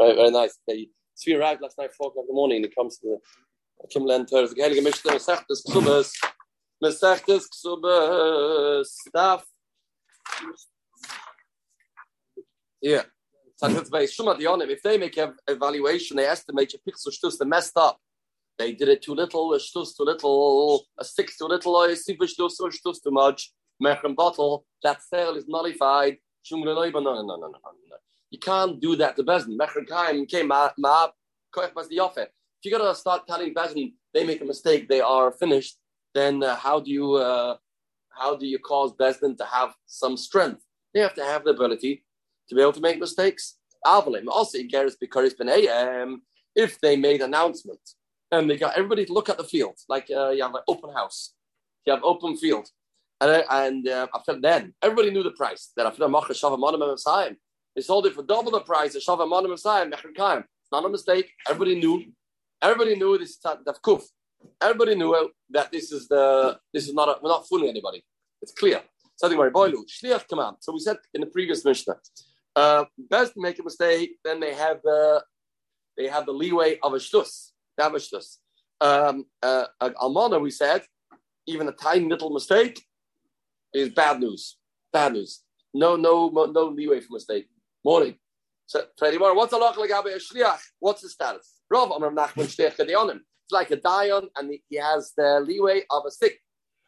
Very, very nice. Okay. So he arrived last night, four o'clock in the morning. He comes to the Kimlen Torah. The Heilige Mishnah, Mesechtes Ksubas, Mesechtes Ksubas, staff. Yeah. If they make an evaluation, they estimate your pixel shtus, they messed up. They did it too little, a shtus too little, a six too little, or a super shtus or shtus too much. Mechem bottle, that sale is nullified. No, no, no, no, no, no. You can't do that to offer. If you're gonna start telling Bezin they make a mistake, they are finished, then uh, how do you uh, how do you cause Bezin to have some strength? They have to have the ability to be able to make mistakes. Also, if they made announcement and they got everybody to look at the field, like uh, you have an open house, you have open field, and, and uh, after then everybody knew the price that after Macha Shava they sold it for double the price It's not a mistake. Everybody knew. Everybody knew this is Kuf. Everybody knew that this is the this is not a, we're not fooling anybody. It's clear. So we said in the previous Mishnah uh, best make a mistake, then they have the they have the leeway of a shtus. A shtus. Um, uh, almana, we said, even a tiny little mistake is bad news. Bad news. No, no, no leeway for mistake. Morning. So, what's the a shliach? What's the status? Rav Amram Nachman Gedionim. It's like a dion, and he has the leeway of a stick.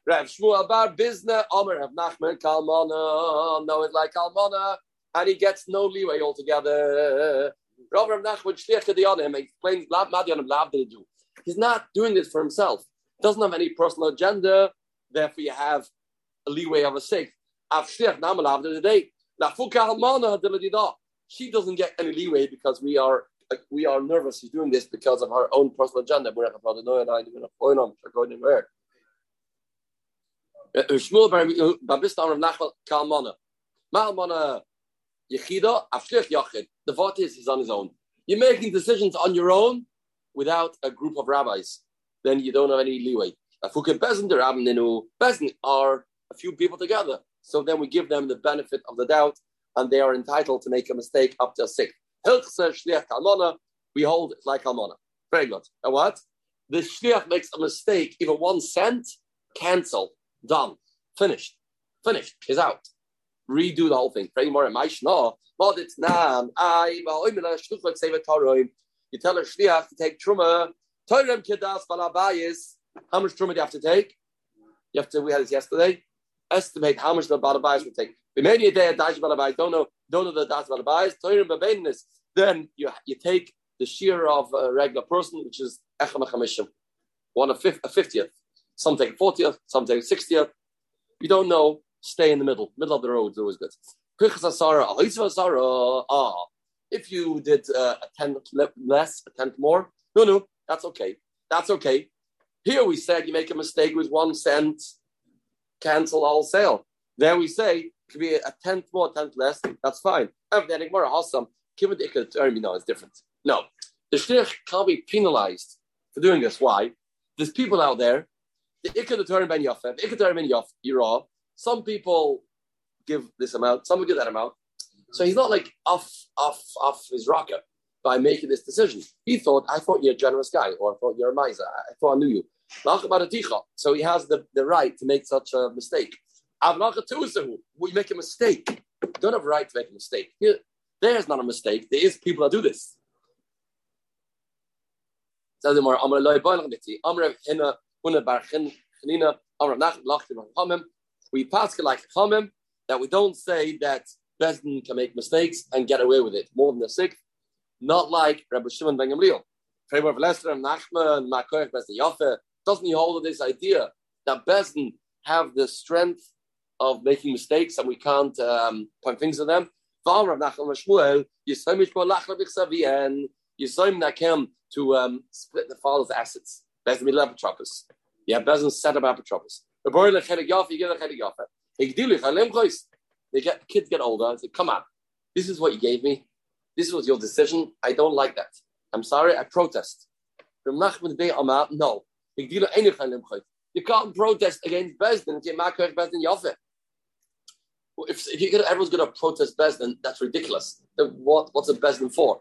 Rav Shmuel Bar Bizna Amr Rav Nachman Kalmana. No, it's like Kalmana and he gets no leeway altogether. Rav Nachman Shliach Kedionim explains Madyanim Lav do. He's not doing this for himself. Doesn't have any personal agenda. Therefore, you have a leeway of a sixth. She doesn't get any leeway because we are we are nervous. She's doing this because of her own personal agenda. Know uh, Shmuel Babista Rav Nachman Kalmana. Malmana Yechida, Afshlich. The vote is he's on his own. You're making decisions on your own without a group of rabbis. Then you don't have any leeway. Bezin are a few people together. So then we give them the benefit of the doubt, and they are entitled to make a mistake up to a sixth. We hold it like Almana. Very good. And what? The shliach makes a mistake, even one cent, cancel, done, finished, finished, is out redo the whole thing. You tell a shliach to take truma. How much truma do you have to take? You have to. We had this yesterday. Estimate how much the balabayis would take. B'meni day. Don't know. Don't know the. Toirem b'beinis. Then you you take the shear of a regular person, which is echem chamishim, one a a fiftieth. Some take fortieth, some take sixtieth. You don't know stay in the middle. Middle of the road is always good. Ah, if you did uh, a tenth less, a tenth more, no, no, that's okay. That's okay. Here we said you make a mistake with one cent, cancel all sale. Then we say it could be a tenth more, a tenth less. That's fine. Um, Everything more awesome. Given the ikka no, it's different. No, the shlich can't be penalized for doing this. Why? There's people out there. The ikka the ben yafeh, the ikka ben yaf, yirah, some people give this amount, some will give that amount. So he's not like off, off, off his rocker by making this decision. He thought, I thought you're a generous guy, or I thought you're a miser. I thought I knew you. So he has the, the right to make such a mistake. We make a mistake. You don't have a right to make a mistake. Here, there's not a mistake. There is people that do this. We pass like Chamim that we don't say that Besdin can make mistakes and get away with it more than the sixth, not like Rabbi Shimon ben Gamliel. Favor of Lester and Nachman, Makoich, Besdin Yafeh, doesn't he hold this idea that Besdin have the strength of making mistakes and we can't um, point things at them? Yisoim Nakem to um, split the father's assets. Bezin Milah Petropus. Yeah, Bezin set up Petropus. The boy le chedek yof, you get a chedek yof. Higdilu chalem chois. They get kids get older. Come on, this is what you gave me. This was your decision. I don't like that. I'm sorry. I protest. No. You can't protest against Bezdin. If, if everyone's going to protest Bezdin, that's ridiculous. What, what's a Bezdin for?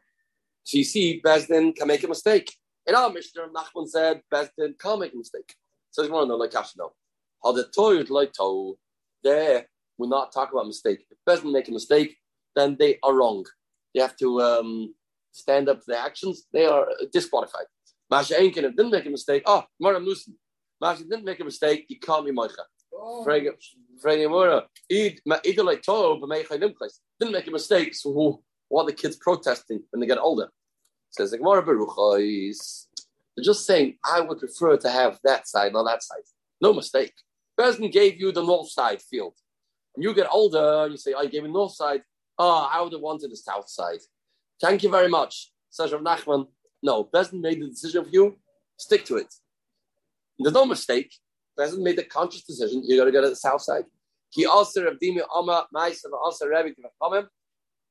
So you see, Bezdin can make a mistake. In our Mishnah, Nachman said Bezdin can't make a mistake. So you want to know like no. How the Torah like to there we're not talking about mistake. If Bezdin make a mistake, then they are wrong. They have to um, stand up to their actions. They are disqualified. Masha Enkin didn't make a mistake. Oh, Maram Nusin. Masha didn't make a mistake. You can't be Moicha. Oh. Didn't make a mistake. So what are the kids protesting when they get older? Says the Gemara Baruch They're just saying, I would prefer to have that side, not that side. No mistake. President gave you the north side field. And you get older, you say, I gave you north side. Oh, I would have wanted the south side. Thank you very much. Says Rav Nachman. No, President made the decision for you. Stick to it. There's no mistake. President made the conscious decision. You got to go to the south side. He also Rav Dimi Amma Ma'asav also Rabbi Kavachamim.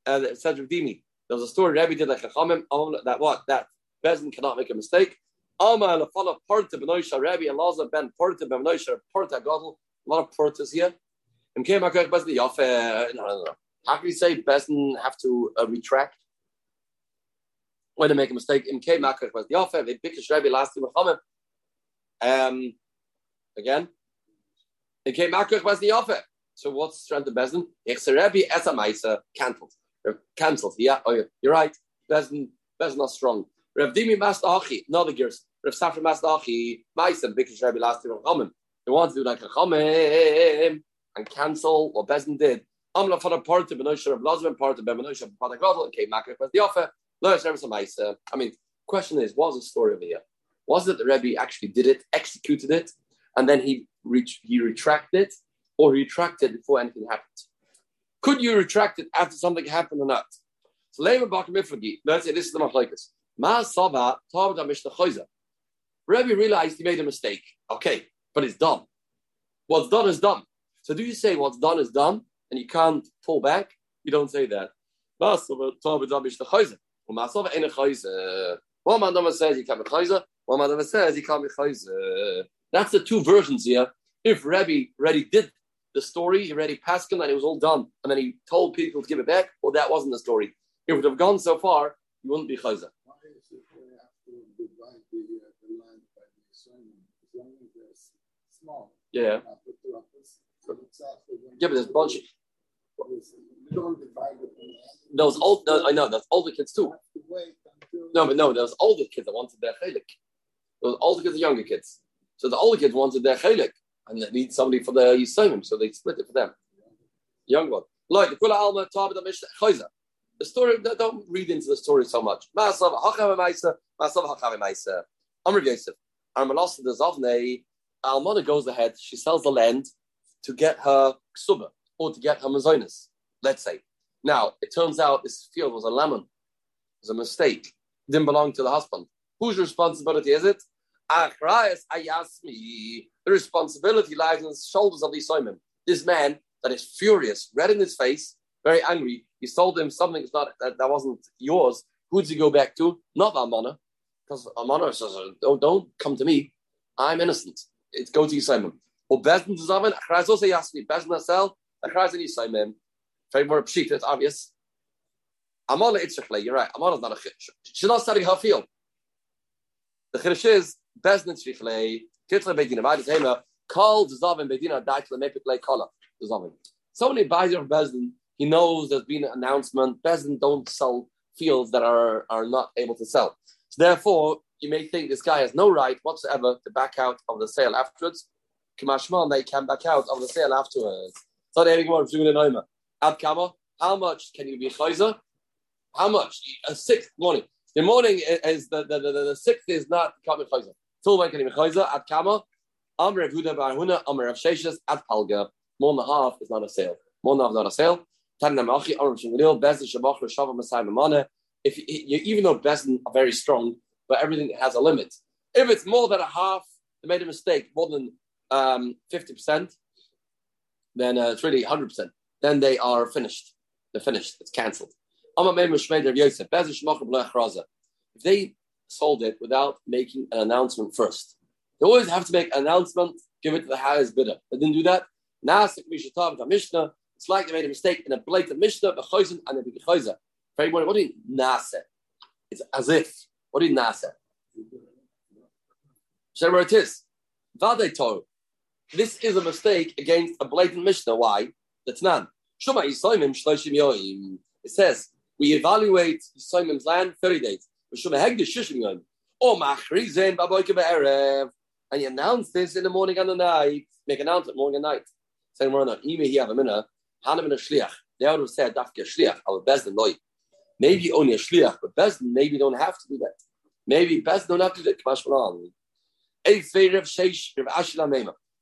And it says Rav Dimi. There was a story Rabbi did like Chachamim that what that Bezin cannot make a mistake. Alma lefala porta benoisha Rabbi Elazar ben porta benoisha porta gadol. A lot of portas here. And came back Bezin yafe. No, no, no. How can you say Bezin have to uh, retract when they make a mistake? In came was the offer. They bikish Rabbi last Chachamim. Um, again. It came back Bezin yafe. So what's the strength of Bezin? It's a Rabbi Esa cancelled cancelled. Yeah, oh, yeah, you're right. That's, that's not strong. Rav Dimi Master Achi, another gears. Rav Safra Master Achi, Maisa, because Rabbi last year Chachamim. They want to do like a Chachamim and cancel what Bezin did. Amla for the part of Benoisha of Lazarus part of Benoisha of Padagadol and came back with the offer. Lois Rebbe Maisa. I mean, question is, what was the story over here? Was it the Rebbe actually did it, executed it, and then he reach, he retracted it, or retracted before anything happened? Could you retract it after something happened or not? So let's say this is the Machlaikas. Ma Choiza. Rebbe realized he made a mistake. Okay, but it's done. What's done is done. So do you say what's done is done and you can't pull back? You don't say that. Ma Sava, Tavda Mishnah Choiza. Ma Sava Ena Choiza. One man says you can't be Choiza. One man says you can't be Choiza. That's the two versions here. If Rebbe already did the story, he already passed him and it was all done. And then he told people to give it back. Well, that wasn't the story. If it would have gone so far, he wouldn't be chayza. Yeah. Yeah, but there's a bunch of. Those old, no, I know, that's older kids too. No, but no, those older kids that wanted their chelik. Those older kids are younger kids. So the older kids wanted their chelik and they need somebody for their Yisomim, so they split it for them. Young one. Like the Kula Alma Tab the Mishnah. The story, don't read into the story so much. Masav Hachav Maisa, Masav Hachav Maisa. Amr Yosef. Armalos the Zavne, Almana goes ahead, she sells the land to get her ksuba or to get her mazonis, let's say. Now, it turns out this field was a lemon. It was a mistake. It didn't belong to the husband. Whose responsibility is it? The responsibility lies on the shoulders of the Simon. This man that is furious, red in his face, very angry. He told him something that, that wasn't yours. Who did he go back to? Not Almana. Because Almana says, oh, don't come to me. I'm innocent. It's go to Yisrael. Very more pshit, it's obvious. Amana Itzrachle, you're right. Amana's not a chiddush. She's not studying her field. The chiddush is, Bezdin Tzrichle, Kitzle Bedina, Vayis Hema, Kol Zavin Bedina, Daitle Mepikle Kola, Zavin. Somebody buys your Bezdin, he knows there's been an announcement, Bezdin don't sell fields that are, are not able to sell. So therefore, you may think this guy has no right whatsoever to back out of the sale afterwards. Kamashman, they can back out of the sale afterwards. So they're going to do Ad Kama, how much can you be chayzer? How much? A sixth morning. The morning is the, the, the, the, the sixth is not coming chayzer. Till when can he mechayza at kama? Amr Rav Huda Bar Huna, Amr Rav Sheshes at Palga. More than half is not a sale. More than half is not a sale. Tanna Machi Amr Shingalil Bezin Shabach Rashava Masai Mamana. If you, even though Bezin are very strong, but everything has a limit. If it's more than a half, they made a mistake, more than um, 50%, then uh, it's really 100%. Then they are finished. They're finished. It's cancelled. If they sold it without making an announcement first. They always have to make an announcement, give it to the highest bidder. They didn't do that. It's like they made a mistake in a blatant Mishnah, and the Big what do you Nasik? It's as if. What did Nasa? Show where it is. This is a mistake against a blatant Mishnah. Why? That's none. It says we evaluate Yisoimim's land 30 days. And you announce this in the morning and the night. Make an announcement morning and night. Saying we're not. Ime here have a minute. Hanam in a shliach. They would have said Dafke shliach. Al bezdin loy. Maybe only a shliach, but bezdin maybe don't have to do that. Maybe bezdin don't have to do that. Kamash.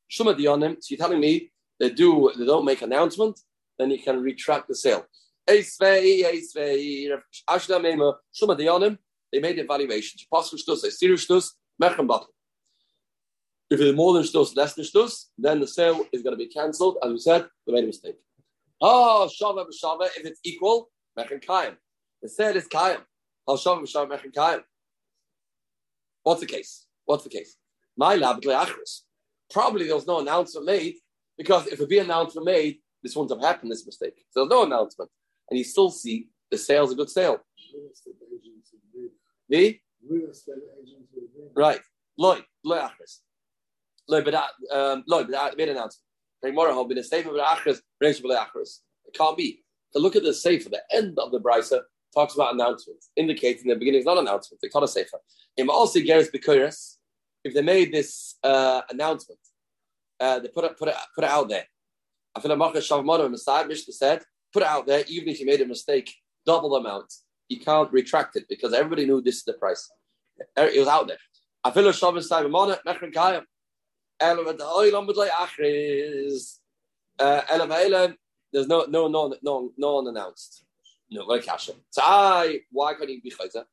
Shuma Dionim. So you're telling me they do they don't make announcement, then you can retract the sale. They made evaluation. Possible shtus, a serious shtus, mechem bottle. If it's more than shtus, less than shtus, then the sale is going to be cancelled. As we said, they made a mistake. Ah, oh, shava b'shava, if it's equal, mechem kayim. The sale is kayim. Oh, ah, shava b'shava, mechem kayim. What's the case? What's the case? My lab Probably there was no announcement made because if it be announcement made, this wouldn't have happened. This mistake. So there's no announcement, and you still see the sale's a good sale. Me? Right. Lloyd, Lloyd Achris. Lloyd, but um, Lloyd, but made an announcement. Tomorrow, will be the statement of Achris, Achris. It can't be. To look at the safe at the end of the brisa talks about announcements, indicating the beginning is not announcement. It's not a safer. Im also Geras Bekuris, if they made this uh, announcement, uh, they put it, put it, put it out there. I feel like Shavmona on the side, Mishnah said, put it out there, even if you made a mistake, double the amount. You can't retract it because everybody knew this is the price. It was out there. I feel like Shavmona, Mechrin Kayam. There's no no no no no unannounced. No, like kasha. So I why can't you be chayta?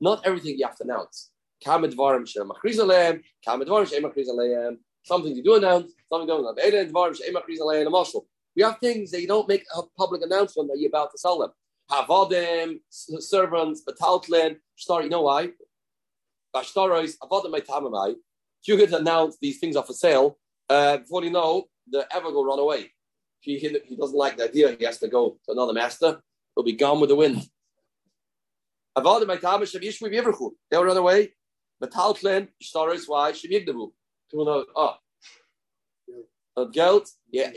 Not everything you have to announce. Something you do announce, something you don't announce. We have things that you don't make a public announcement that you're about to sell them. Havadim, servants, bataltlin, star. You know why? Bashtaros, avodim tamamai. If you could announce these things are for sale, uh, before you know, the ever will run away. He, he doesn't like the idea, he has to go to another master. He'll be gone with the wind. They'll run away. Metaltlen, Shtaris, why? Shemigdabu. To know, oh. Und Geld, yeah.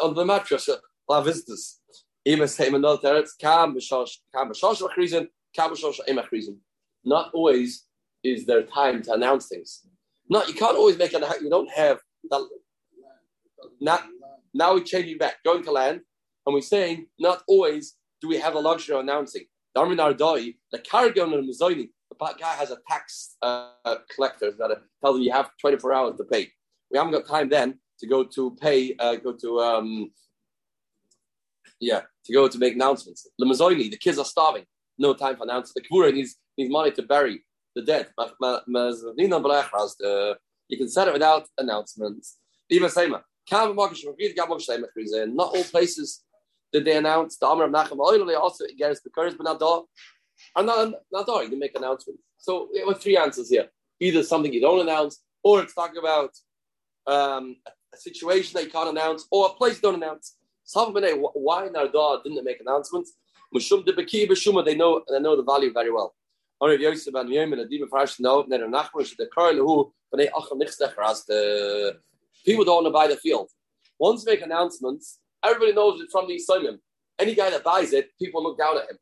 On the mattress, uh, vistas. Ima say man not there, it's kam b'shosh, kam b'shosh machrizin, kam. Not always is there time to announce things. Not, you can't always make it, you don't have that. Now, now we're changing back, going to land, and we're saying not always do we have a luxury of announcing. Darmin Ardai, the Kargon and the guy has a tax uh, collector that tells him you have 24 hours to pay. We haven't got time then to go to pay, uh, go to, um, yeah, to go to make announcements. The Mazoini, the kids are starving. No time for announcements. The Kvura needs, needs money to bury the dead. You can set it without announcements. Not all places did they announce the Amr of Nachem also against the curse, but Are not not all. You can make announcements. So we have three answers here: either something you don't announce, or it's talking about um, a situation that you can't announce, or a place you don't announce. Why Nardah didn't make announcements? Mushum de Beki Beshuma, they know they know the value very well. Yosef and Dima Farash know Nachman the Karl who they the people don't want to buy the field. Once make announcements, Everybody knows it from the Simon. Any guy that buys it, people look down at him.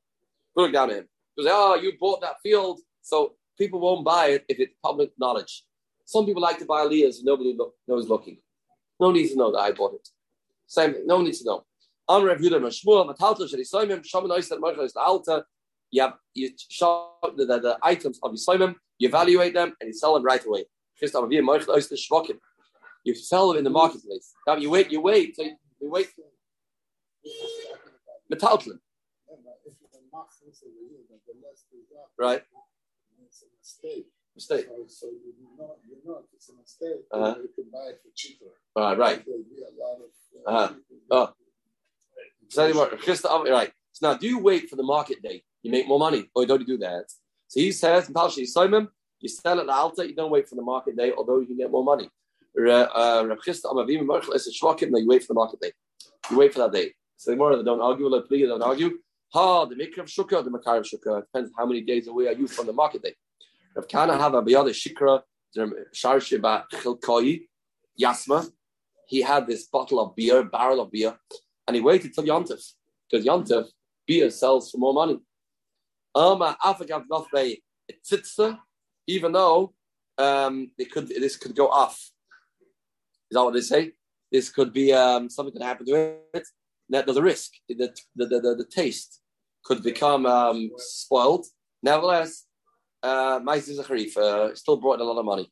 Look down at him. Because, oh, you bought that field. So people won't buy it if it's public knowledge. Some people like to buy Aliyahs, nobody look, knows looking. No need to know that I bought it. Same thing, no need to know. You have you show the, the, the items of Yisraelim, you evaluate them, and you sell them right away. You sell them in the marketplace. You wait, you wait. So you wait. Metaltlin. Right. It's a mistake. Mistake. So, so you know, you know it's a mistake. Uh-huh. You can buy it for cheaper. Uh, right. There'll be a lot of. Uh, uh-huh. Oh. Right. So now, do you wait for the market day? You make more money, or don't you do that? So he says, Simon, you sell at the altar, you don't wait for the market day, although you can get more money. Rav Chisda Amavim Merchel is a that you wait for the market day. You wait for that day. So the more they don't argue, please don't argue. Ha, the Mikra of Shukra, the Makar of Shukra. Depends how many days away are you from the market day. Rav Kana have a biyad shikra, Sharshiba Chilkoi, Yasma. He had this bottle of beer, barrel of beer, and he waited till Yontif. Because Yontif, beer sells for more money. Ama Afagav Nofbei Tzitza, even though um, they could this could go off. Is that what they say? This could be um, something could happen to it. That there's a risk. The, the, the, the, the taste could become um, spoiled. Nevertheless, uh, uh, still brought a lot of money.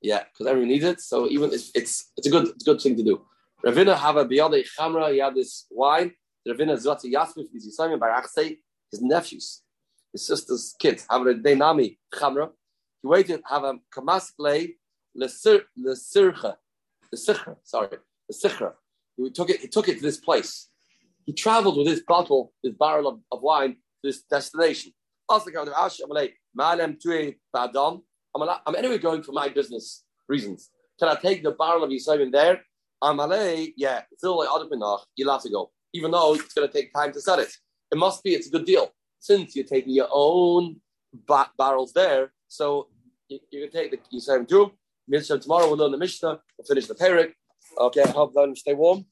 Yeah, because everyone needs it. So even it's it's, it's a good it's a good thing to do. Ravina have a biyade chamra. He had this wine. Ravina zoti yasmif is Yisrael Barak his nephews, his sister's kids have a dynami chamra. He waited have a kamas play le sircha the sichra, sorry, the sichra. He took it. He took it to this place. He traveled with this bottle, this barrel of, of wine to this destination. I'm anyway going for my business reasons. Can I take the barrel of Yisrael there? Amalei, yeah, still like Adapinach, you'll have to go. Even though it's going to take time to set it. It must be, it's a good deal. Since you're taking your own ba- barrels there, so you, you can take the Yisrael too. Tomorrow we'll learn the Mishnah, we'll finish the Perik. Okay, I hope that stay warm.